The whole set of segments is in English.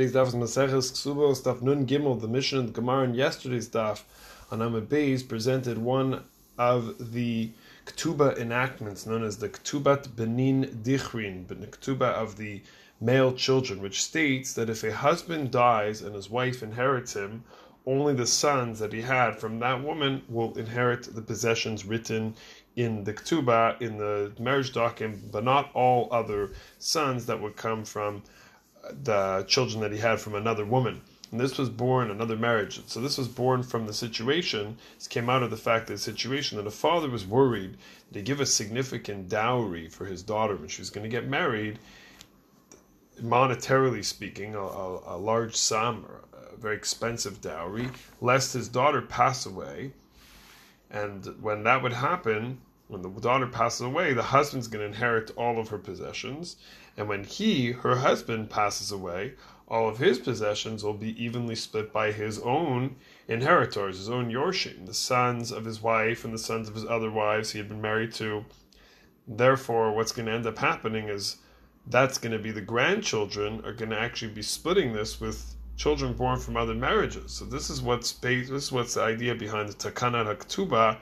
Today's daf is Maseches Ksubos, daf Nun Gimel, the mission of the Gemara in yesterday's daf on Amud Beis presented one of the Ketuba enactments known as the Ketubat Benin Dichrin, the Ketuba of the male children, which states that if a husband dies and his wife inherits him, only the sons that he had from that woman will inherit the possessions written in the Ketuba, in the marriage document, but not all other sons that would come from the children that he had from another woman. And this was born another marriage. So this was born from the situation. This came out of the fact that the situation that a father was worried he give a significant dowry for his daughter when she was going to get married, monetarily speaking, a, a, a large sum, a very expensive dowry, lest his daughter pass away. And when that would happen, when the daughter passes away, the husband's going to inherit all of her possessions. And when he, her husband, passes away, all of his possessions will be evenly split by his own inheritors, his own Yorshim, the sons of his wife and the sons of his other wives he had been married to. Therefore, what's going to end up happening is that's going to be the grandchildren are going to actually be splitting this with children born from other marriages. So this is what's this is what's the idea behind the Takana HaKtuba,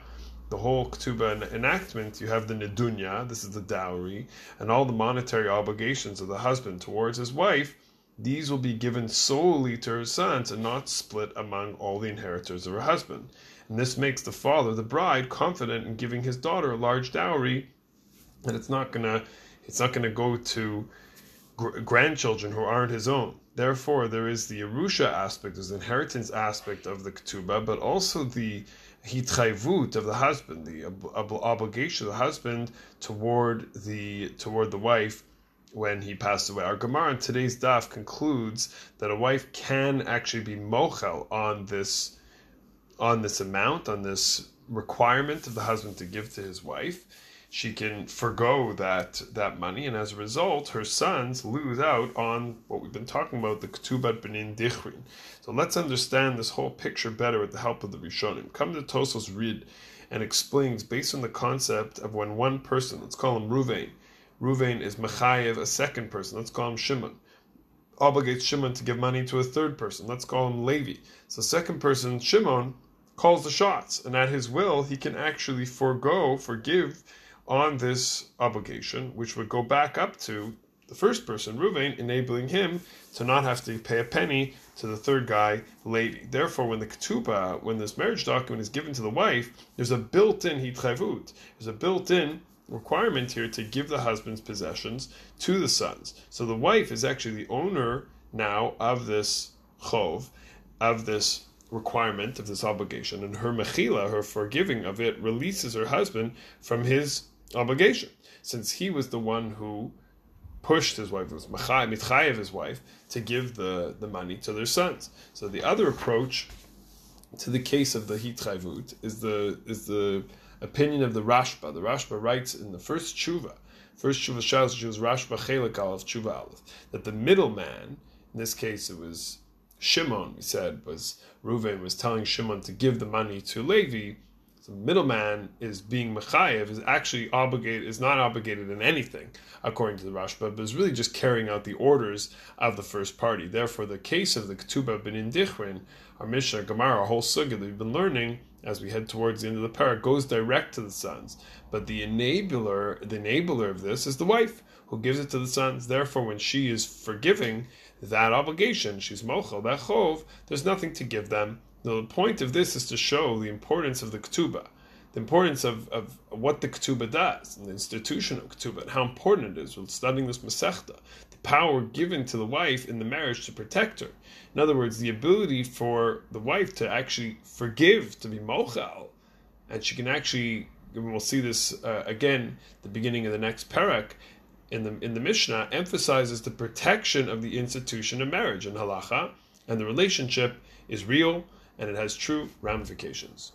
the whole Ketubah enactment, you have the Nedunya, this is the dowry, and all the monetary obligations of the husband towards his wife, these will be given solely to her sons and not split among all the inheritors of her husband. And this makes the father, the bride, confident in giving his daughter a large dowry, and it's not gonna, it's not gonna go to gr- grandchildren who aren't his own. Therefore, there is the Yerusha aspect, there's the inheritance aspect of the Ketubah, but also the hitchayvut of the husband, the ob- obligation of the husband toward the toward the wife when he passed away. Our Gemara in today's daf concludes that a wife can actually be mochel on this on this amount, on this requirement of the husband to give to his wife she can forego that that money, and as a result, her sons lose out on what we've been talking about, the Ketubat Benin Dichrin. So let's understand this whole picture better with the help of the Rishonim. Come to Tosfos Rid and explains based on the concept of when one person, let's call him Ruvain, Ruvain is Mechayev, a second person, let's call him Shimon, obligates Shimon to give money to a third person, let's call him Levi. So second person, Shimon, calls the shots, and at his will, he can actually forego, forgive on this obligation, which would go back up to the first person, Ruvain, enabling him to not have to pay a penny to the third guy, Levi. Therefore, when the ketubah, when this marriage document is given to the wife, there's a built-in hitchavut. There's a built-in requirement here to give the husband's possessions to the sons. So the wife is actually the owner now of this chov, of this requirement, of this obligation, and her mechila, her forgiving of it, releases her husband from his obligation, since he was the one who pushed his wife, was mitchayev his wife, to give the, the money to their sons. So the other approach to the case of the hitchayvut is the is the opinion of the Rashba. The Rashba writes in the first tshuva, first tshuva shas was Rashba chelik aleph tshuva aleph, that the middleman, in this case it was Shimon, we said, was Reuven was telling Shimon to give the money to Levi, the middleman is being mechayev is actually obligated is not obligated in anything according to the Rashba, but is really just carrying out the orders of the first party. Therefore, the case of the Ketubah Benin Dichrin, our Mishnah, Gemara, whole sugya that we've been learning as we head towards the end of the parak goes direct to the sons. But the enabler, the enabler of this is the wife who gives it to the sons. Therefore, when she is forgiving that obligation, she's mochel, that chov, there's nothing to give them the point of this is to show the importance of the ketubah, the importance of, of what the ketubah does, and the institution of ketubah, and how important it is. We're studying this masechta, the power given to the wife in the marriage to protect her. In other words, the ability for the wife to actually forgive, to be mochal, and she can actually. We'll see this uh, again, the beginning of the next parak in the in the Mishnah emphasizes the protection of the institution of marriage in halacha, and the relationship is real and it has true ramifications.